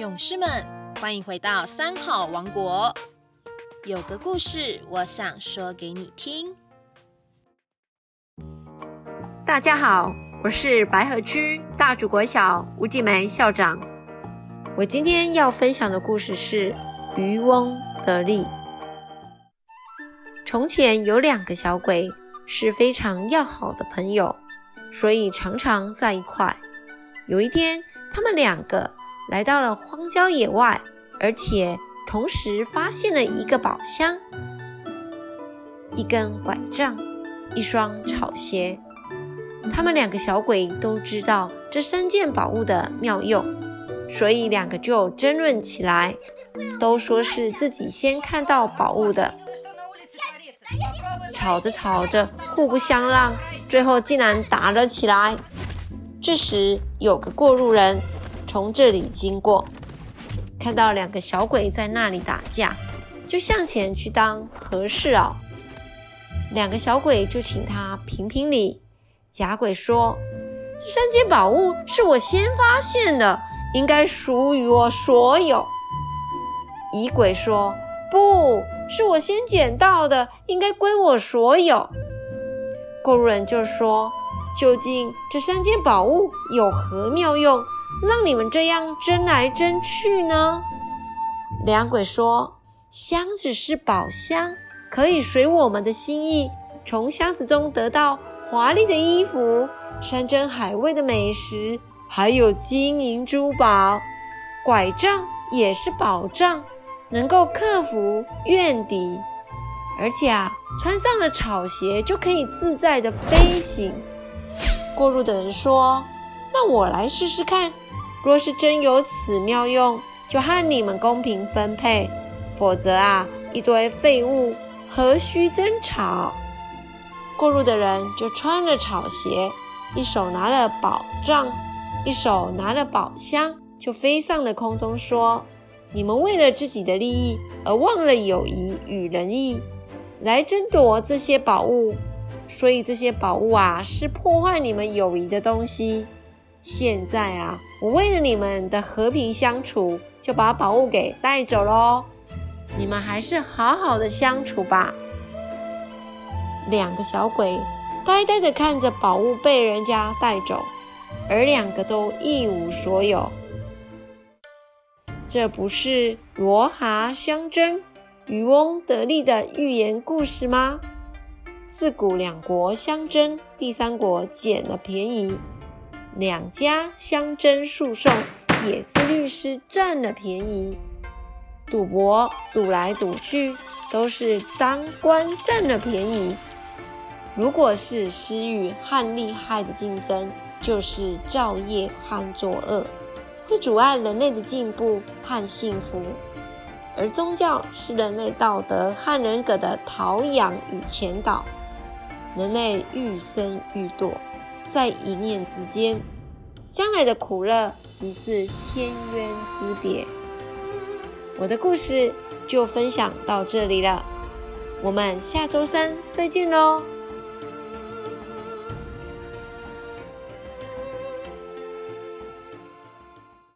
勇士们，欢迎回到三好王国。有个故事，我想说给你听。大家好，我是白河区大主国小吴继梅校长。我今天要分享的故事是渔翁得利。从前有两个小鬼，是非常要好的朋友，所以常常在一块。有一天，他们两个来到了荒郊野外，而且同时发现了一个宝箱：一根拐杖，一双草鞋。他们两个小鬼都知道这三件宝物的妙用，所以两个就争论起来，都说是自己先看到宝物的。吵着吵着，互不相让，最后竟然打了起来。这时，有个过路人从这里经过，看到两个小鬼在那里打架，就向前去当和事佬。两个小鬼就请他评评理。假鬼说：“这三件宝物是我先发现的，应该属于我所有。”乙鬼说：“不是我先捡到的，应该归我所有。”过路人就说。究竟这三件宝物有何妙用，让你们这样争来争去呢？两鬼说：“箱子是宝箱，可以随我们的心意，从箱子中得到华丽的衣服、山珍海味的美食，还有金银珠宝。拐杖也是宝杖，能够克服怨敌，而且啊，穿上了草鞋就可以自在的飞行。”过路的人说：“那我来试试看。若是真有此妙用，就和你们公平分配；否则啊，一堆废物，何须争吵？”过路的人就穿着草鞋，一手拿了宝杖，一手拿了宝箱，就飞上了空中，说：“你们为了自己的利益而忘了友谊与仁义，来争夺这些宝物。”所以这些宝物啊，是破坏你们友谊的东西。现在啊，我为了你们的和平相处，就把宝物给带走喽。你们还是好好的相处吧。两个小鬼呆呆的看着宝物被人家带走，而两个都一无所有。这不是罗哈相争、渔翁得利的寓言故事吗？自古两国相争，第三国捡了便宜；两家相争诉讼，也是律师占了便宜。赌博赌来赌去，都是当官占了便宜。如果是私欲和利害的竞争，就是造业和作恶，会阻碍人类的进步和幸福。而宗教是人类道德和人格的陶养与前导。人类愈生愈堕，在一念之间，将来的苦乐即是天渊之别。我的故事就分享到这里了，我们下周三再见喽。